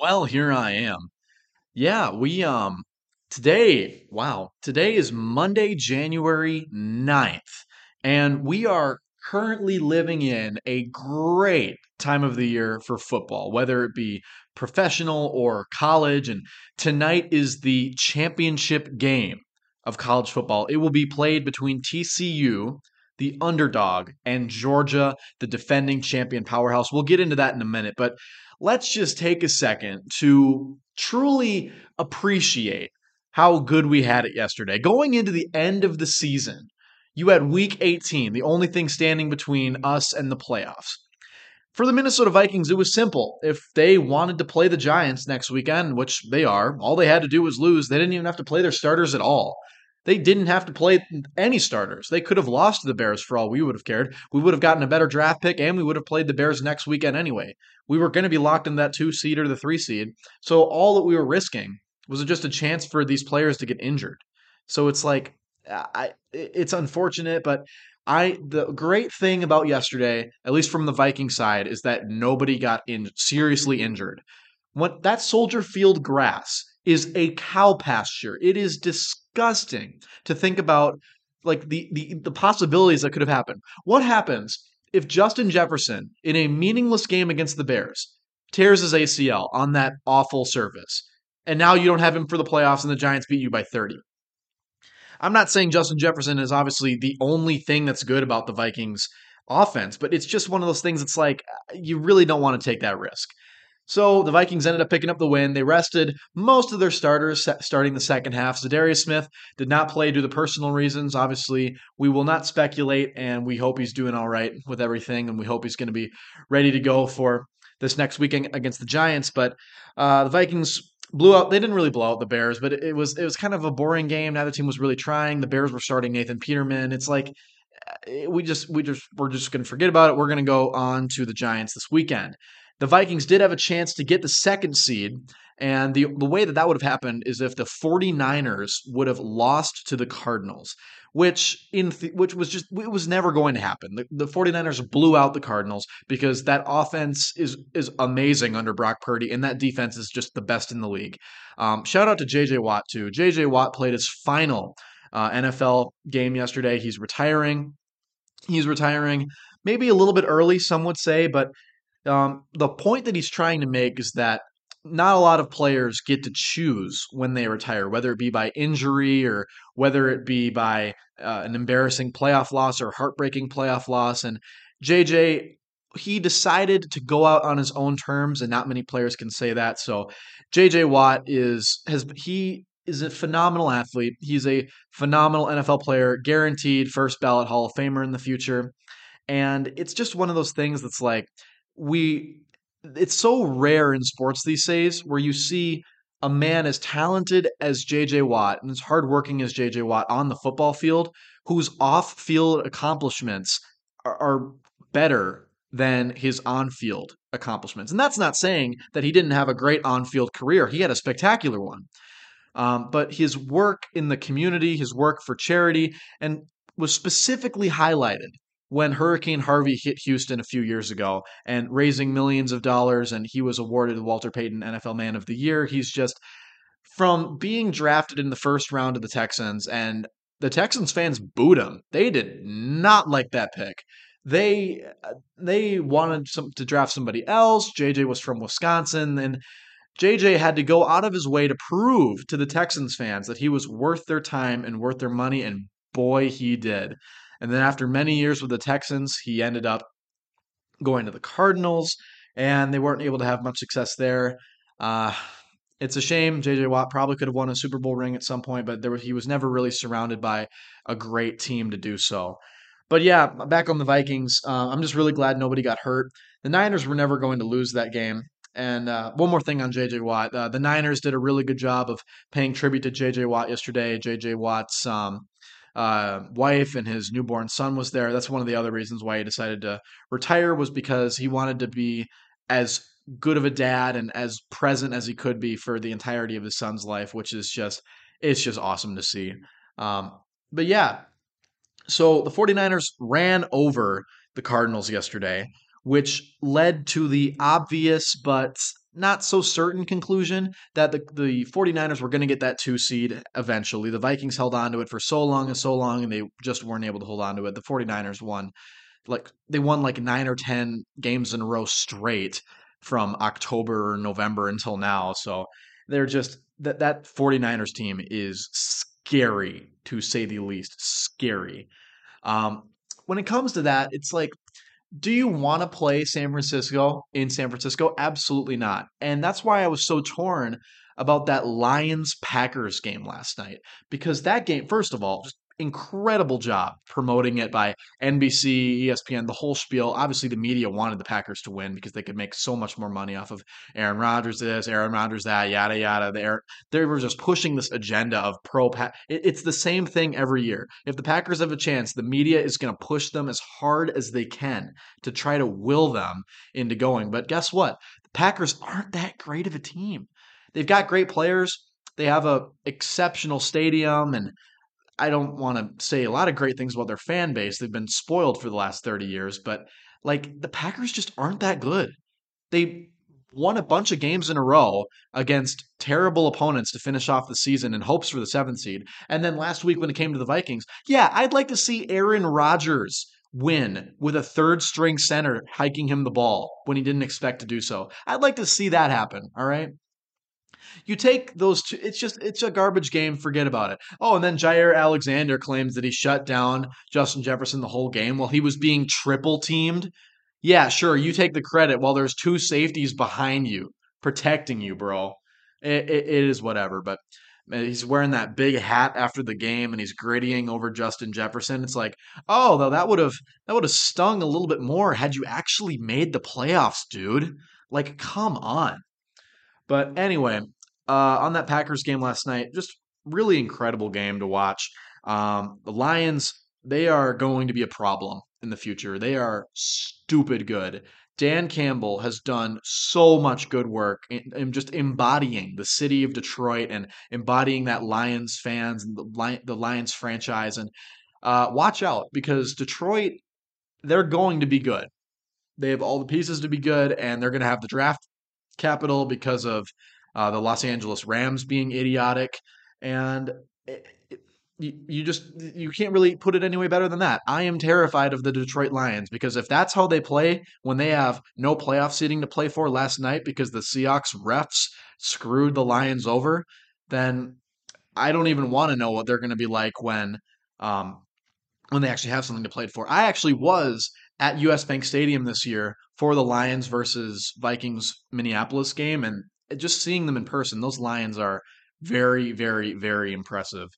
Well, here I am. Yeah, we um today, wow, today is Monday, January ninth, and we are currently living in a great time of the year for football, whether it be professional or college, and tonight is the championship game of college football. It will be played between TCU, the underdog, and Georgia, the defending champion powerhouse. We'll get into that in a minute, but let's just take a second to truly appreciate how good we had it yesterday. Going into the end of the season, you had week 18, the only thing standing between us and the playoffs. For the Minnesota Vikings, it was simple. If they wanted to play the Giants next weekend, which they are, all they had to do was lose. They didn't even have to play their starters at all. They didn't have to play any starters. They could have lost to the Bears for all we would have cared. We would have gotten a better draft pick and we would have played the Bears next weekend anyway. We were going to be locked in that two seed or the three seed. So all that we were risking was just a chance for these players to get injured. So it's like, I, it's unfortunate, but I the great thing about yesterday, at least from the Viking side, is that nobody got in seriously injured. What that Soldier Field grass is a cow pasture. It is disgusting to think about like the, the the possibilities that could have happened. What happens if Justin Jefferson in a meaningless game against the Bears tears his ACL on that awful surface? And now you don't have him for the playoffs and the Giants beat you by 30. I'm not saying Justin Jefferson is obviously the only thing that's good about the Vikings offense, but it's just one of those things it's like you really don't want to take that risk. So the Vikings ended up picking up the win. They rested most of their starters starting the second half. Za'Darius Smith did not play due to personal reasons. Obviously, we will not speculate, and we hope he's doing all right with everything, and we hope he's going to be ready to go for this next weekend against the Giants. But uh, the Vikings blew out. They didn't really blow out the Bears, but it, was it was kind of a boring game. Neither team was really trying. The Bears were starting Nathan Peterman. It's like eh, we just we just we're just going to forget about it. We're going to go on to the Giants this weekend the Vikings did have a chance to get the second seed. And the, the way that that would have happened is if the 49ers would have lost to the Cardinals, which in th- which was just it was never going to happen. The, the 49ers blew out the Cardinals because that offense is is amazing under Brock Purdy and that defense is just the best in the league. Um, shout out to JJ Watt too. JJ Watt played his final uh, NFL game yesterday. He's retiring. He's retiring maybe a little bit early, some would say, but um, the point that he's trying to make is that not a lot of players get to choose when they retire, whether it be by injury or whether it be by uh, an embarrassing playoff loss or heartbreaking playoff loss. And JJ, he decided to go out on his own terms, and not many players can say that. So JJ Watt is has he is a phenomenal athlete. He's a phenomenal NFL player, guaranteed first ballot Hall of Famer in the future. And it's just one of those things that's like we it's so rare in sports these days where you see a man as talented as JJ Watt and as hardworking as JJ Watt on the football field, whose off field accomplishments are, are better than his on field accomplishments. And that's not saying that he didn't have a great on field career, he had a spectacular one. Um, but his work in the community, his work for charity, and was specifically highlighted when Hurricane Harvey hit Houston a few years ago and raising millions of dollars, and he was awarded Walter Payton NFL Man of the Year. He's just from being drafted in the first round of the Texans, and the Texans fans booed him. They did not like that pick. They they wanted some, to draft somebody else. JJ was from Wisconsin, and JJ had to go out of his way to prove to the Texans fans that he was worth their time and worth their money, and boy, he did. And then after many years with the Texans, he ended up going to the Cardinals, and they weren't able to have much success there. Uh, it's a shame. JJ Watt probably could have won a Super Bowl ring at some point, but there he was never really surrounded by a great team to do so. But yeah, back on the Vikings, uh, I'm just really glad nobody got hurt. The Niners were never going to lose that game. And uh, one more thing on JJ Watt. Uh, the Niners did a really good job of paying tribute to JJ Watt yesterday. JJ Watt's um, uh, wife and his newborn son was there. That's one of the other reasons why he decided to retire was because he wanted to be as good of a dad and as present as he could be for the entirety of his son's life, which is just it's just awesome to see. Um, but yeah, so the 49ers ran over the Cardinals yesterday, which led to the obvious but not so certain conclusion that the, the 49ers were going to get that two seed eventually. The Vikings held on to it for so long and so long, and they just weren't able to hold on to it. The 49ers won. Like they won like nine or ten games in a row straight from October or November until now. So they're just that that 49ers team is scary to say the least. Scary. Um, when it comes to that, it's like do you want to play San Francisco in San Francisco? Absolutely not. And that's why I was so torn about that Lions Packers game last night because that game, first of all, just incredible job promoting it by NBC, ESPN, the whole spiel. Obviously, the media wanted the Packers to win because they could make so much more money off of Aaron Rodgers this, Aaron Rodgers that, yada yada. They they were just pushing this agenda of pro. Pa- it's the same thing every year. If the Packers have a chance, the media is going to push them as hard as they can to try to will them into going. But guess what? The Packers aren't that great of a team. They've got great players. They have a exceptional stadium and I don't want to say a lot of great things about their fan base. They've been spoiled for the last 30 years, but like the Packers just aren't that good. They won a bunch of games in a row against terrible opponents to finish off the season in hopes for the seventh seed. And then last week when it came to the Vikings, yeah, I'd like to see Aaron Rodgers win with a third string center hiking him the ball when he didn't expect to do so. I'd like to see that happen, all right? You take those two, it's just, it's a garbage game. Forget about it. Oh, and then Jaire Alexander claims that he shut down Justin Jefferson the whole game while he was being triple teamed. Yeah, sure. You take the credit while there's two safeties behind you protecting you, bro. it, it, it is whatever, but he's wearing that big hat after the game and he's griddying over Justin Jefferson. It's like, oh, though that would have that would have stung a little bit more had you actually made the playoffs, dude. Like, come on. But anyway, uh, on that Packers game last night. Just really incredible game to watch. Um, the Lions, they are going to be a problem in the future. They are stupid good. Dan Campbell has done so much good work in, in, just embodying the city of Detroit and embodying that Lions fans and the, the Lions franchise. And uh, watch out because Detroit, they're going to be good. They have all the pieces to be good, and they're going to have the draft capital because of uh, the Los Angeles Rams being idiotic, and it, it, you, just you can't really put it any way better than that. I am terrified of the Detroit Lions because if that's how they play when they have no playoff seating to play for last night because the Seahawks refs screwed the Lions over, then I don't even want to know what they're going to be like when um, when they actually have something to play for. I actually was at US Bank Stadium this year for the Lions versus Vikings Minneapolis game, and just seeing them in person, those Lions are very, very, very impressive.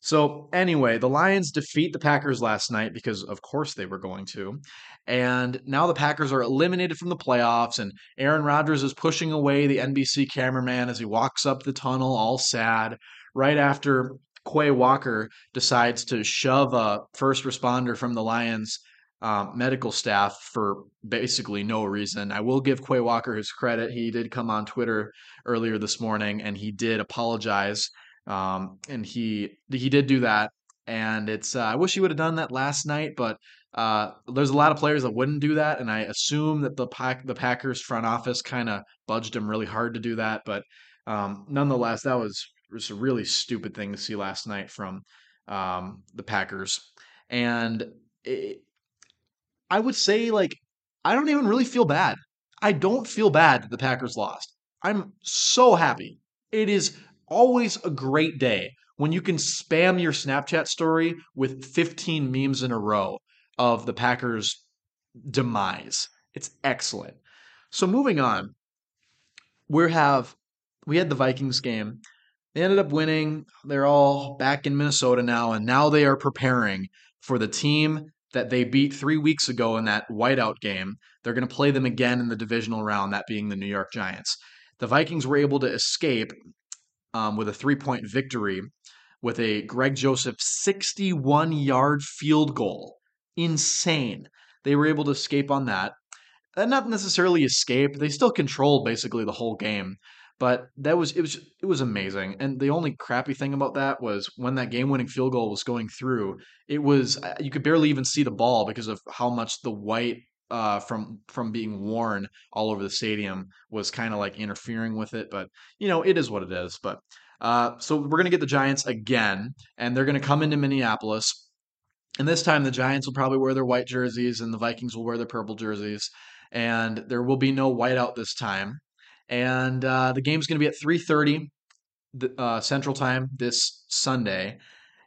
So, anyway, the Lions defeat the Packers last night because, of course, they were going to. And now the Packers are eliminated from the playoffs, and Aaron Rodgers is pushing away the NBC cameraman as he walks up the tunnel, all sad, right after Quay Walker decides to shove a first responder from the Lions um, medical staff for basically no reason. I will give Quay Walker his credit. He did come on Twitter earlier this morning and he did apologize. Um, and he he did do that. And it's uh, I wish he would have done that last night, but uh, there's a lot of players that wouldn't do that, and I assume that the pack the Packers front office kind of budged him really hard to do that. But um, nonetheless, that was just a really stupid thing to see last night from um, the Packers. And it, I would say like I don't even really feel bad. I don't feel bad that the Packers lost. I'm so happy. It is always a great day when you can spam your Snapchat story with 15 memes in a row of the Packers' demise. It's excellent. So moving on, we have we had the Vikings game. They ended up winning. They're all back in Minnesota now, and now they are preparing for the team that they beat three weeks ago in that whiteout game. They're going to play them again in the divisional round, that being the New York Giants. The Vikings were able to escape um, with a three point victory with a Greg Joseph 61 yard field goal. Insane. They were able to escape on that. And not necessarily escape, they still controlled basically the whole game. But that was it was it was amazing. And the only crappy thing about that was when that game-winning field goal was going through, it was uh, you could barely even see the ball because of how much the white uh, from from being worn all over the stadium was kind of like interfering with it. But you know, it is what it is. But uh, so we're gonna get the Giants again, and they're gonna come into Minneapolis. And this time, the Giants will probably wear their white jerseys, and the Vikings will wear their purple jerseys. And there will be no whiteout this time. And uh, the game's going to be at 3:30 uh, Central Time this Sunday,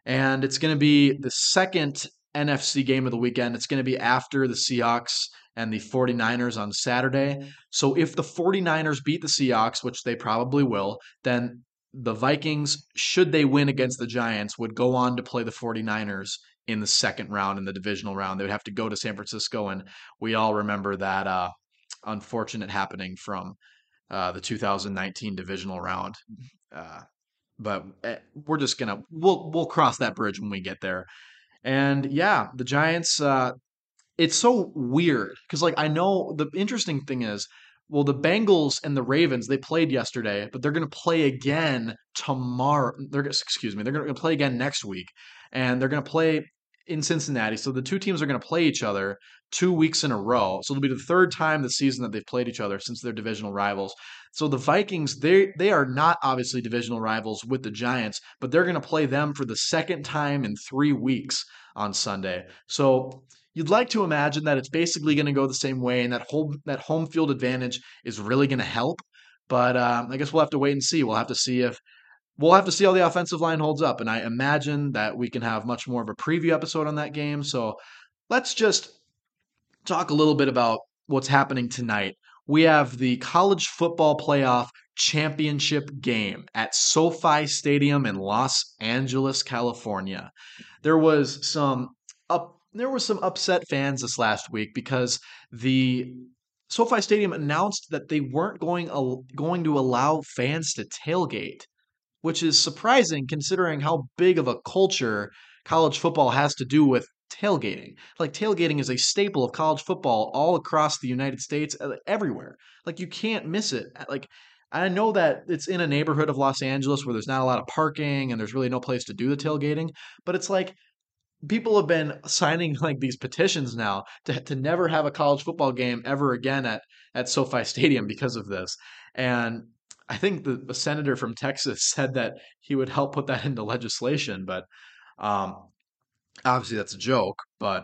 and it's going to be the second NFC game of the weekend. It's going to be after the Seahawks and the 49ers on Saturday. So if the 49ers beat the Seahawks, which they probably will, then the Vikings, should they win against the Giants, would go on to play the 49ers in the second round in the divisional round. They would have to go to San Francisco, and we all remember that uh, unfortunate happening from uh, the 2019 divisional round. Uh, but eh, we're just gonna we'll we'll cross that bridge when we get there. And yeah, the Giants. Uh, it's so weird because like I know the interesting thing is well, the Bengals and the Ravens they played yesterday, but they're going to play again tomorrow. They're excuse me, they're going to play again next week, and they're going to play in Cincinnati. So the two teams are going to play each other two weeks in a row. So it'll be the third time this season that they've played each other since they're divisional rivals. So the Vikings, they they are not obviously divisional rivals with the Giants, but they're going to play them for the second time in three weeks on Sunday. So you'd like to imagine that it's basically going to go the same way, and that home that home field advantage is really going to help. But um, I guess we'll have to wait and see. We'll have to see if we'll have to see how the offensive line holds up. And I imagine that we can have much more of a preview episode on that game. So let's just talk a little bit about what's happening tonight. We have the college football playoff championship game at SoFi Stadium in Los Angeles, California. There was some up there were some upset fans this last week because the SoFi Stadium announced that they weren't going going to allow fans to tailgate which is surprising considering how big of a culture college football has to do with tailgating. Like tailgating is a staple of college football all across the United States, uh, everywhere. Like you can't miss it. Uh, like I know that it's in a neighborhood of Los Angeles where there's not a lot of parking and there's really no place to do the tailgating, but it's like people have been signing like these petitions now to to never have a college football game ever again at at SoFi Stadium because of this. And I think the, the senator from Texas said that he would help put that into legislation, but um, obviously that's a joke. But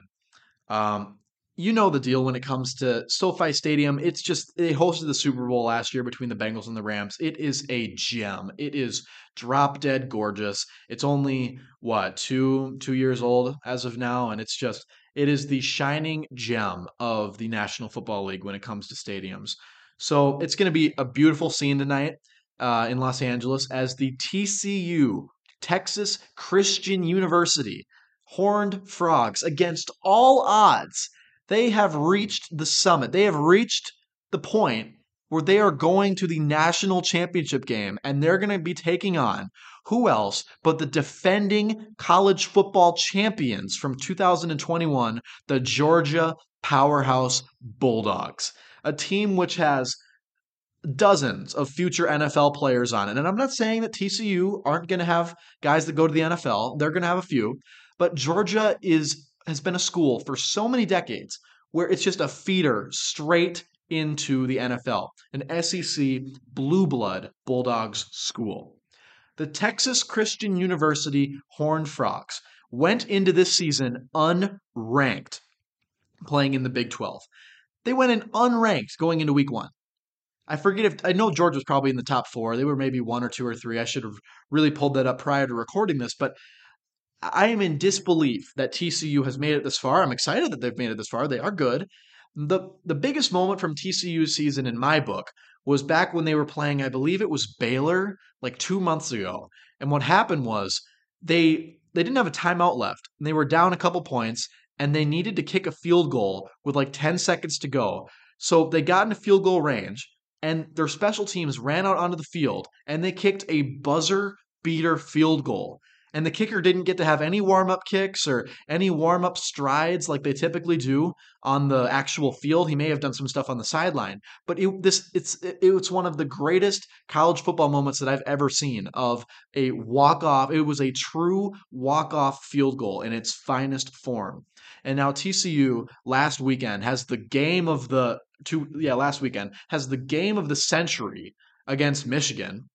um, you know the deal when it comes to SoFi Stadium. It's just they hosted the Super Bowl last year between the Bengals and the Rams. It is a gem. It is drop dead gorgeous. It's only what two two years old as of now, and it's just it is the shining gem of the National Football League when it comes to stadiums. So it's going to be a beautiful scene tonight uh, in Los Angeles as the TCU, Texas Christian University, Horned Frogs, against all odds, they have reached the summit. They have reached the point where they are going to the national championship game and they're going to be taking on who else but the defending college football champions from 2021, the Georgia Powerhouse Bulldogs a team which has dozens of future NFL players on it. And I'm not saying that TCU aren't going to have guys that go to the NFL. They're going to have a few, but Georgia is has been a school for so many decades where it's just a feeder straight into the NFL, an SEC blue blood Bulldogs school. The Texas Christian University Horned Frogs went into this season unranked, playing in the Big 12. They went in unranked going into week one. I forget if I know George was probably in the top four. They were maybe one or two or three. I should have really pulled that up prior to recording this, but I am in disbelief that TCU has made it this far. I'm excited that they've made it this far. They are good. The the biggest moment from TCU's season in my book was back when they were playing, I believe it was Baylor, like two months ago. And what happened was they they didn't have a timeout left. And they were down a couple points and they needed to kick a field goal with like 10 seconds to go. So they got into field goal range, and their special teams ran out onto the field and they kicked a buzzer beater field goal and the kicker didn't get to have any warm up kicks or any warm up strides like they typically do on the actual field. He may have done some stuff on the sideline, but it, this it's it, it's one of the greatest college football moments that I've ever seen of a walk off. It was a true walk off field goal in its finest form. And now TCU last weekend has the game of the two yeah, last weekend has the game of the century against Michigan.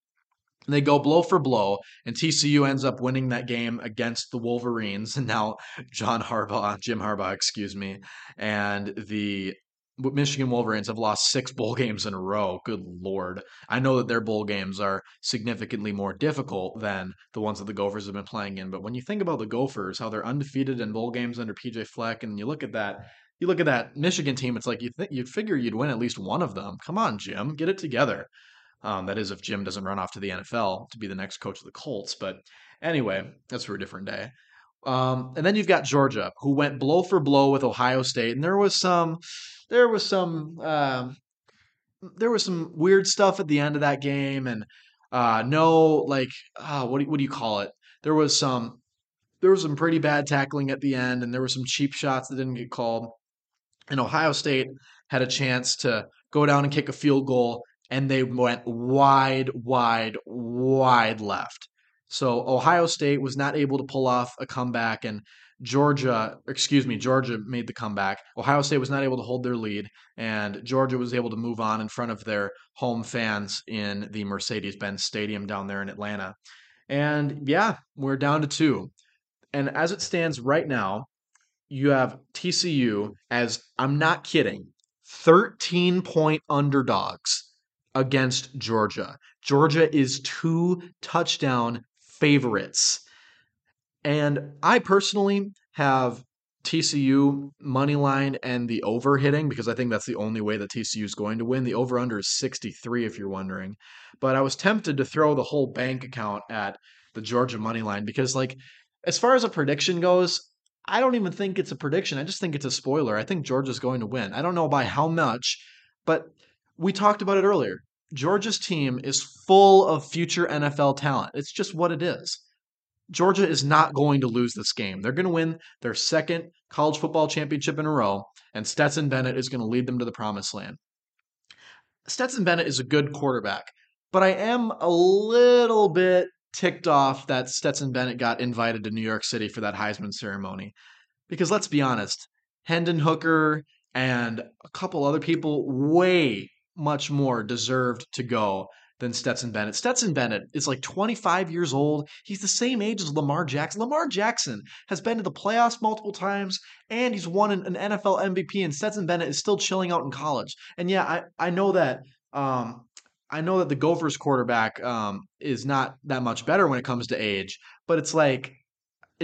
And they go blow for blow, and TCU ends up winning that game against the Wolverines. And now John Harbaugh, Jim Harbaugh, excuse me, and the Michigan Wolverines have lost six bowl games in a row. Good lord. I know that their bowl games are significantly more difficult than the ones that the Gophers have been playing in. But when you think about the Gophers, how they're undefeated in bowl games under PJ Fleck, and you look at that, you look at that Michigan team, it's like you think you'd figure you'd win at least one of them. Come on, Jim, get it together. Um, that is if Jim doesn't run off to the NFL to be the next coach of the Colts. But anyway, that's for a different day. Um, and then you've got Georgia, who went blow for blow with Ohio State, and there was some, there was some, um, there was some weird stuff at the end of that game, and uh, no, like, uh, what do, what do you call it? There was some, there was some pretty bad tackling at the end, and there were some cheap shots that didn't get called. And Ohio State had a chance to go down and kick a field goal, and they went wide, wide, wide left. So Ohio State was not able to pull off a comeback, and Georgia, excuse me, Georgia made the comeback. Ohio State was not able to hold their lead, and Georgia was able to move on in front of their home fans in the Mercedes Benz Stadium down there in Atlanta. And yeah, we're down to two. And as it stands right now, you have TCU as, I'm not kidding, 13 point underdogs against Georgia. Georgia is two touchdown favorites. And I personally have TCU money line and the over hitting because I think that's the only way that TCU is going to win. The over under is 63 if you're wondering. But I was tempted to throw the whole bank account at the Georgia money line because like as far as a prediction goes, I don't even think it's a prediction. I just think it's a spoiler. I think Georgia's going to win. I don't know by how much, but we talked about it earlier. Georgia's team is full of future NFL talent. It's just what it is. Georgia is not going to lose this game. They're going to win their second college football championship in a row, and Stetson Bennett is going to lead them to the promised land. Stetson Bennett is a good quarterback, but I am a little bit ticked off that Stetson Bennett got invited to New York City for that Heisman ceremony. Because let's be honest, Hendon Hooker and a couple other people way much more deserved to go than Stetson Bennett. Stetson Bennett is like 25 years old. He's the same age as Lamar Jackson. Lamar Jackson has been to the playoffs multiple times and he's won an, NFL MVP, and Stetson Bennett is still chilling out in college. And yeah, I, I know that. Um, I know that the Gophers quarterback um, is not that much better when it comes to age, but it's like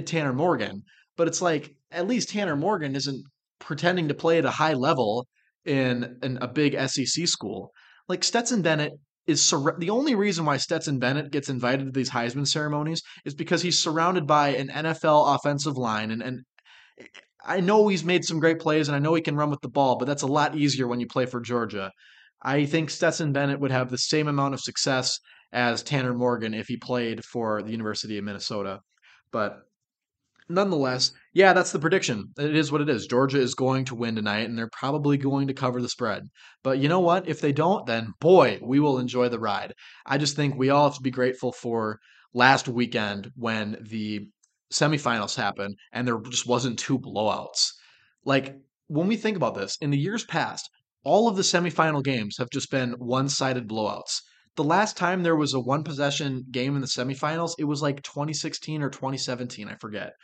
Tanner Morgan. But it's like at least Tanner Morgan isn't pretending to play at a high level in, in a big SEC school. Like Stetson Bennett is sur- the only reason why Stetson Bennett gets invited to these Heisman ceremonies is because he's surrounded by an NFL offensive line and and eh, I know he's made some great plays and I know he can run with the ball, but that's a lot easier when you play for Georgia. I think Stetson Bennett would have the same amount of success as Tanner Morgan if he played for the University of Minnesota. But nonetheless, yeah, that's the prediction. It is what it is. Georgia is going to win tonight, and they're probably going to cover the spread. But you know what? If they don't, then boy, we will enjoy the ride. I just think we all have to be grateful for last weekend when the semifinals happened and there just wasn't two blowouts. Like, when we think about this, in the years past, all of the semifinal games have just been one sided blowouts. The last time there was a one possession game in the semifinals, it was like 2016 or 2017, I forget.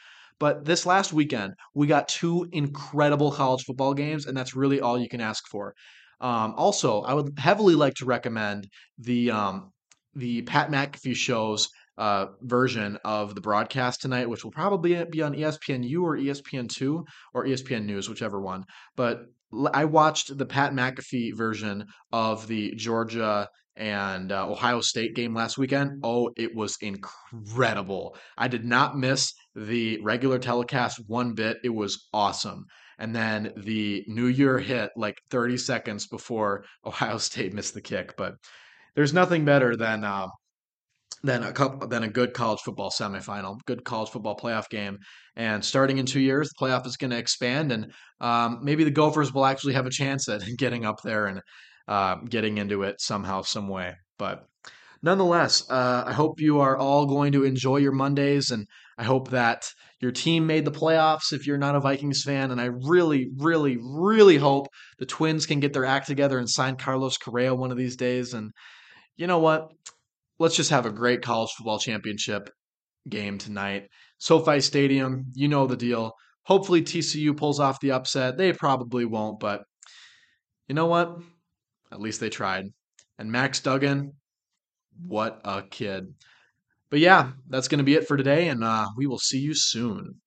But this last weekend, we got two incredible college football games, and that's really all you can ask for. Um, also, I would heavily like to recommend the um, the Pat McAfee show's uh, version of the broadcast tonight, which will probably be on ESPN, ESPNU or ESPN2 or ESPN News, whichever one. But I watched the Pat McAfee version of the Georgia and uh, Ohio State game last weekend. Oh, it was incredible. I did not miss the regular telecast one bit. It was awesome. And then the New Year hit like 30 seconds before Ohio State missed the kick. But there's nothing better than uh, than a couple, than a good college football semifinal, good college football playoff game. And starting in two years, the playoff is going to expand, and um, maybe the Gophers will actually have a chance at getting up there and uh, getting into it somehow, some way. But nonetheless, uh, I hope you are all going to enjoy your Mondays, and I hope that your team made the playoffs if you're not a Vikings fan. And I really, really, really hope the Twins can get their act together and sign Carlos Correa one of these days. And you know what? Let's just have a great college football championship game tonight. SoFi Stadium, you know the deal. Hopefully TCU pulls off the upset. They probably won't, but you know what? At least they tried. And Max Duggan, what a kid. But yeah, that's going to be it for today, and uh, we will see you soon.